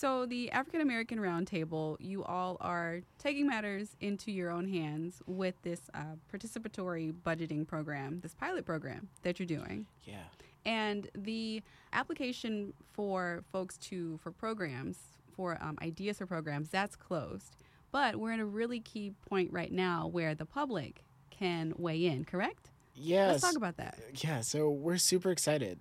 So, the African American Roundtable, you all are taking matters into your own hands with this uh, participatory budgeting program, this pilot program that you're doing. Yeah. And the application for folks to for programs for um, ideas for programs that's closed. But we're in a really key point right now where the public can weigh in. Correct? Yes. Let's talk about that. Yeah. So we're super excited.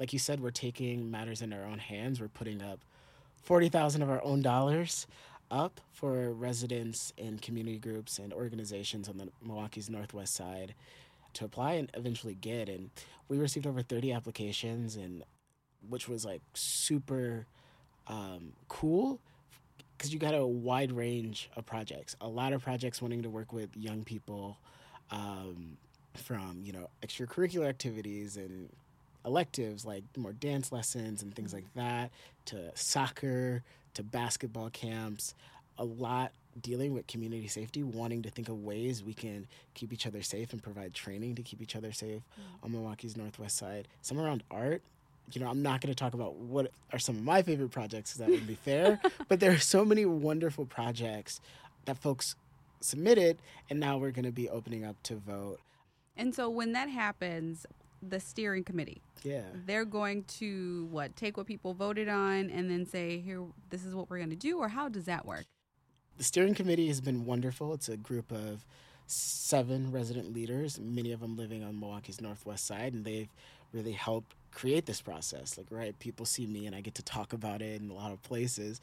Like you said, we're taking matters in our own hands. We're putting up forty thousand of our own dollars up for residents and community groups and organizations on the Milwaukee's Northwest Side to apply and eventually get. And we received over 30 applications, and which was like super um, cool because you got a wide range of projects. A lot of projects wanting to work with young people um, from you know extracurricular activities and electives like more dance lessons and things like that to soccer to basketball camps a lot dealing with community safety, wanting to think of ways we can keep each other safe and provide training to keep each other safe mm-hmm. on Milwaukee's Northwest Side. Some around art. You know, I'm not going to talk about what are some of my favorite projects because that would be fair, but there are so many wonderful projects that folks submitted, and now we're going to be opening up to vote. And so when that happens, the steering committee. Yeah. They're going to what take what people voted on and then say, here, this is what we're going to do, or how does that work? The steering committee has been wonderful. It's a group of seven resident leaders, many of them living on Milwaukee's Northwest Side, and they've really helped create this process. Like, right, people see me and I get to talk about it in a lot of places,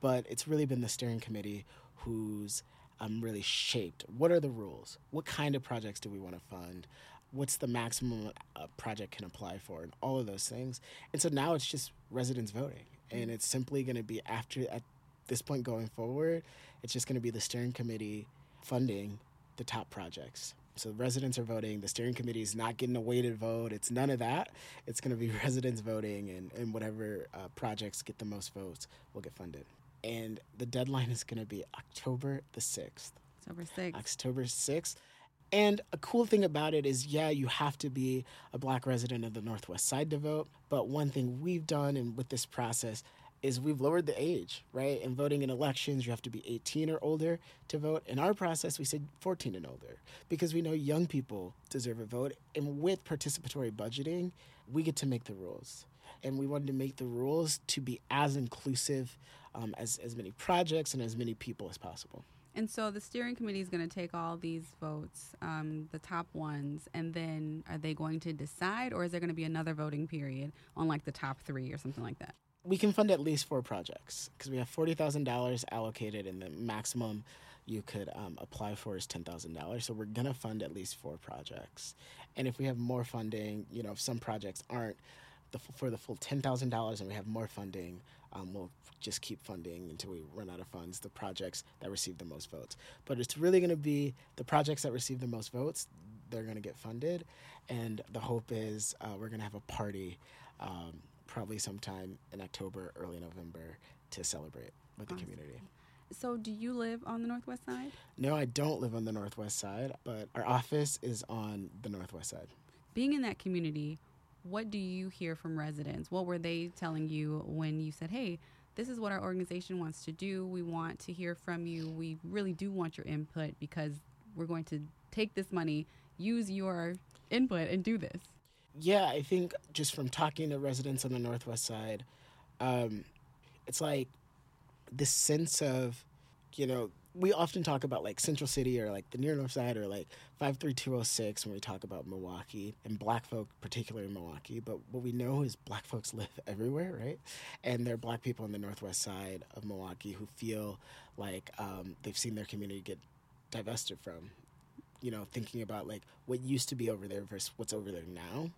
but it's really been the steering committee who's um, really shaped what are the rules? What kind of projects do we want to fund? What's the maximum a project can apply for, and all of those things. And so now it's just residents voting, and it's simply going to be after at this point going forward, it's just going to be the steering committee funding the top projects. So residents are voting. The steering committee is not getting a weighted vote. It's none of that. It's going to be residents voting, and, and whatever uh, projects get the most votes will get funded. And the deadline is going to be October the 6th. October 6th. October 6th. And a cool thing about it is, yeah, you have to be a black resident of the Northwest Side to vote. But one thing we've done and with this process is we've lowered the age, right? In voting in elections, you have to be 18 or older to vote. In our process, we said 14 and older because we know young people deserve a vote. And with participatory budgeting, we get to make the rules. And we wanted to make the rules to be as inclusive um, as, as many projects and as many people as possible. And so the steering committee is going to take all these votes, um, the top ones, and then are they going to decide, or is there going to be another voting period on like the top three or something like that? we can fund at least four projects because we have forty thousand dollars allocated, and the maximum you could um, apply for is ten thousand dollars. So we're gonna fund at least four projects, and if we have more funding, you know, if some projects aren't the, for the full ten thousand dollars, and we have more funding, um, we'll just keep funding until we run out of funds. The projects that receive the most votes, but it's really gonna be the projects that receive the most votes. They're gonna get funded, and the hope is uh, we're gonna have a party. Um, probably sometime in October, early November to celebrate with awesome. the community. So, do you live on the Northwest Side? No, I don't live on the Northwest Side, but our office is on the Northwest Side. Being in that community, what do you hear from residents? What were they telling you when you said, hey, this is what our organization wants to do? We want to hear from you. We really do want your input because we're going to take this money, use your input, and do this yeah, I think just from talking to residents on the Northwest Side, um, it's like this sense of, you know, we often talk about like Central City or like the near North Side or like 53206 when we talk about Milwaukee and black folk, particularly in Milwaukee. But what we know is black folks live everywhere, right? And there are black people on the Northwest Side of Milwaukee who feel like um, they've seen their community get divested from you know, thinking about like what used to be over there versus what's over there now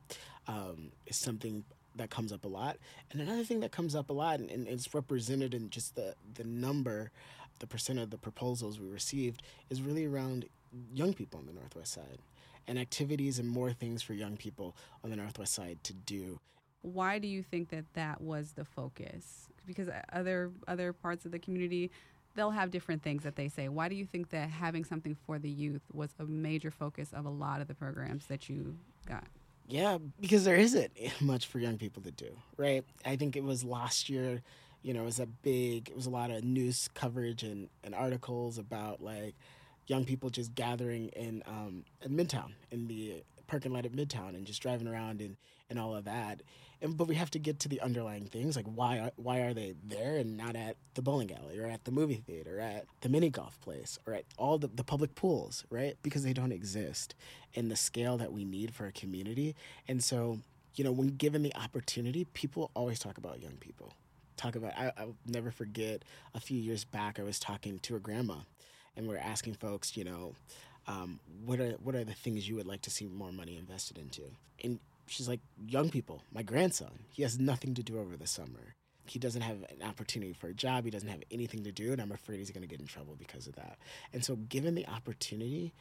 um, is something that comes up a lot. And another thing that comes up a lot, and, and it's represented in just the, the number, the percent of the proposals we received, is really around young people on the Northwest Side and activities and more things for young people on the Northwest Side to do. Why do you think that that was the focus? Because uh, other other parts of the community they'll have different things that they say. Why do you think that having something for the youth was a major focus of a lot of the programs that you got? Yeah, because there isn't much for young people to do, right? I think it was last year You know, it was a big, it was a lot of news coverage and, and articles about like young people just gathering in um, in Midtown in the parking lot at Midtown and just driving around and, and all of that. And but we have to get to the underlying things like why are, why are they there and not at the bowling alley or at the movie theater or at the mini golf place or at all the, the public pools, right? Because they don't exist in the scale that we need for a community. And so, you know, when given the opportunity, people always talk about young people. Talk about I, I'll never forget a few years back I was talking to a grandma and we are asking folks, you know, um, what are what are the things you would like to see more money invested into? And she's like, young people. My grandson, he has nothing to do over the summer. He doesn't have an opportunity for a job. He doesn't have anything to do, and I'm afraid he's going to get in trouble because of that. And so, given the opportunity,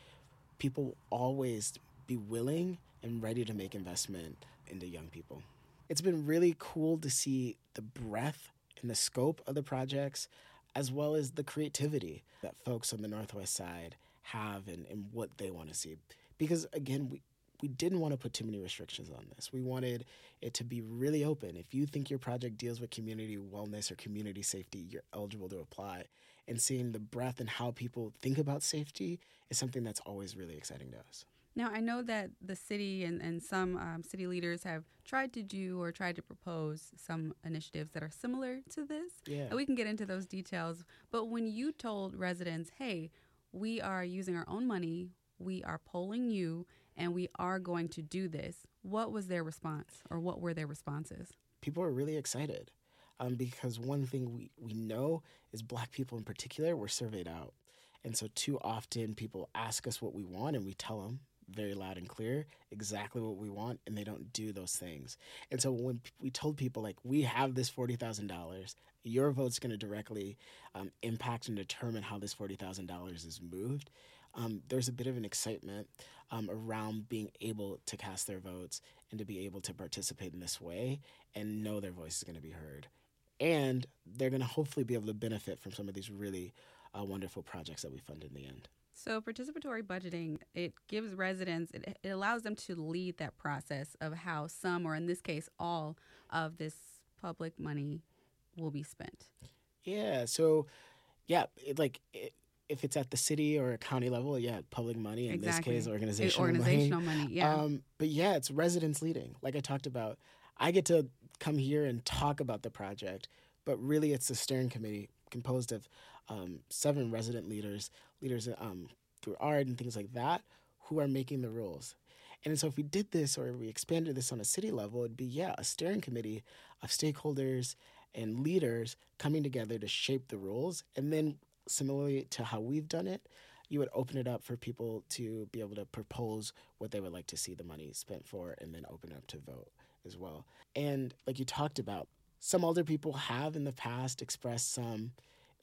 people always be willing and ready to make investment into young people. It's been really cool to see the breadth and the scope of the projects, as well as the creativity that folks on the Northwest Side have and, and what they want to see. Because again, we, we didn't want to put too many restrictions on this. We wanted it to be really open. If you think your project deals with community wellness or community safety, you're eligible to apply. And seeing the breadth and how people think about safety is something that's always really exciting to us. Now, I know that the city and, and some um, city leaders have tried to do or tried to propose some initiatives that are similar to this. Yeah. And we can get into those details. But when you told residents, hey, we are using our own money, we are polling you, and we are going to do this, what was their response or what were their responses? People are really excited um, because one thing we, we know is black people in particular, we're surveyed out. And so, too often, people ask us what we want and we tell them very loud and clear exactly what we want and they don't do those things and so when we told people like we have this $40000 your vote's going to directly um, impact and determine how this $40000 is moved um, there's a bit of an excitement um, around being able to cast their votes and to be able to participate in this way and know their voice is going to be heard and they're going to hopefully be able to benefit from some of these really uh, wonderful projects that we fund in the end so participatory budgeting, it gives residents, it, it allows them to lead that process of how some, or in this case, all of this public money will be spent. Yeah. So, yeah, it, like it, if it's at the city or a county level, yeah, public money. In exactly. this case, organizational, organizational money. money. yeah. Um, but yeah, it's residents leading. Like I talked about, I get to come here and talk about the project, but really, it's the steering committee composed of um, seven resident leaders, leaders um, through art and things like that, who are making the rules. And so if we did this or we expanded this on a city level, it'd be, yeah, a steering committee of stakeholders and leaders coming together to shape the rules. And then, similarly to how we've done it, you would open it up for people to be able to propose what they would like to see the money spent for and then open it up to vote as well. And like you talked about, some older people have in the past expressed some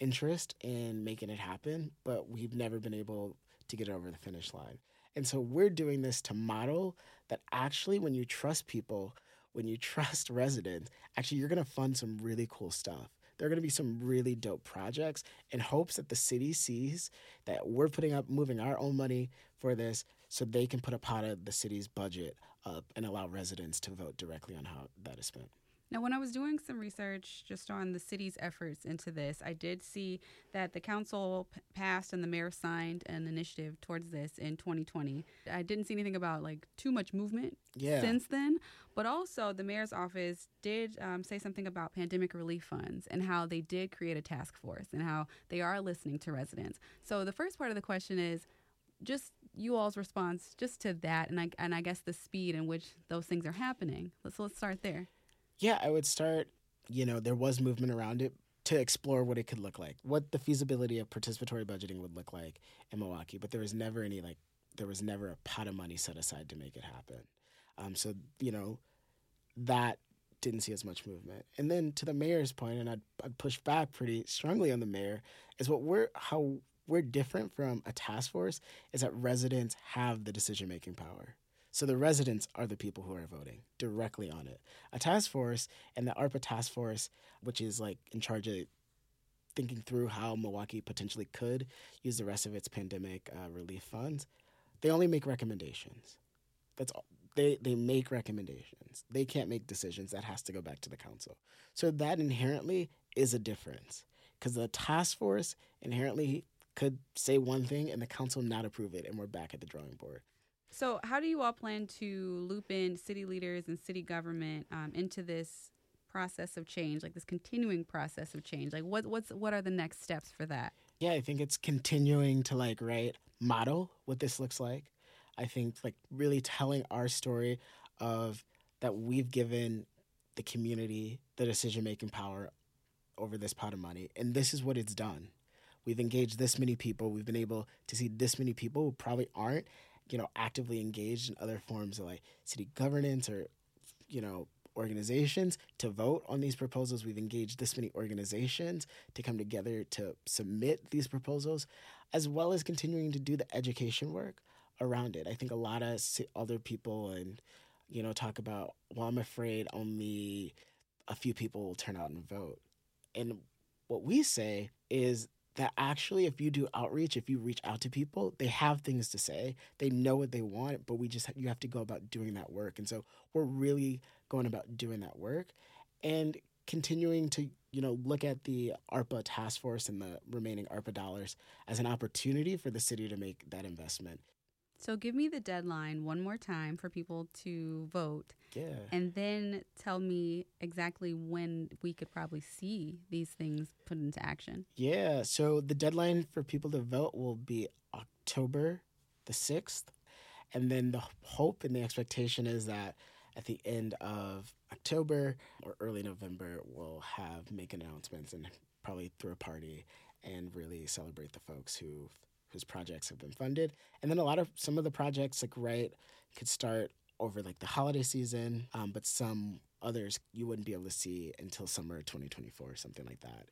interest in making it happen, but we've never been able to get it over the finish line. And so we're doing this to model that actually, when you trust people, when you trust residents, actually, you're going to fund some really cool stuff. There are going to be some really dope projects in hopes that the city sees that we're putting up, moving our own money for this so they can put a pot of the city's budget up and allow residents to vote directly on how that is spent. Now, when I was doing some research just on the city's efforts into this, I did see that the council p- passed and the mayor signed an initiative towards this in 2020. I didn't see anything about like too much movement yeah. since then, but also the mayor's office did um, say something about pandemic relief funds and how they did create a task force and how they are listening to residents. So the first part of the question is just you all's response just to that and I, and I guess the speed in which those things are happening. Let's let's start there. Yeah, I would start, you know, there was movement around it to explore what it could look like, what the feasibility of participatory budgeting would look like in Milwaukee, but there was never any like there was never a pot of money set aside to make it happen. Um, so you know that didn't see as much movement. And then to the mayor's point, and I'd, I'd push back pretty strongly on the mayor, is what we're how we're different from a task force is that residents have the decision making power. So the residents are the people who are voting directly on it. A task force and the ARPA task force, which is like in charge of thinking through how Milwaukee potentially could use the rest of its pandemic uh, relief funds, they only make recommendations. That's all. they they make recommendations. They can't make decisions. That has to go back to the council. So that inherently is a difference because the task force inherently could say one thing and the council not approve it, and we're back at the drawing board. So, how do you all plan to loop in city leaders and city government um, into this process of change, like this continuing process of change? Like, what what's what are the next steps for that? Yeah, I think it's continuing to like right model what this looks like. I think like really telling our story of that we've given the community the decision making power over this pot of money, and this is what it's done. We've engaged this many people. We've been able to see this many people who probably aren't, you know, actively engaged in other forms of like city governance or, you know, organizations to vote on these proposals. We've engaged this many organizations to come together to submit these proposals, as well as continuing to do the education work around it. I think a lot of other people and you know talk about, well, I'm afraid only a few people will turn out and vote. And what we say is that actually if you do outreach if you reach out to people they have things to say. They know what they want but we just you have to go about doing that work. And so we're really going about doing that work and continuing to you know look at the ARPA task force and the remaining ARPA dollars as an opportunity for the city to make that investment so give me the deadline one more time for people to vote. Yeah. And then tell me exactly when we could probably see these things put into action. Yeah. So the deadline for people to vote will be October the 6th. And then the hope and the expectation is that at the end of October or early November, we'll have make announcements and probably throw a party and really celebrate the folks who whose projects have been funded. And then a lot of some of the projects, like right, could start over like the holiday season, um, but some others you wouldn't be able to see until summer 2024, or something like that.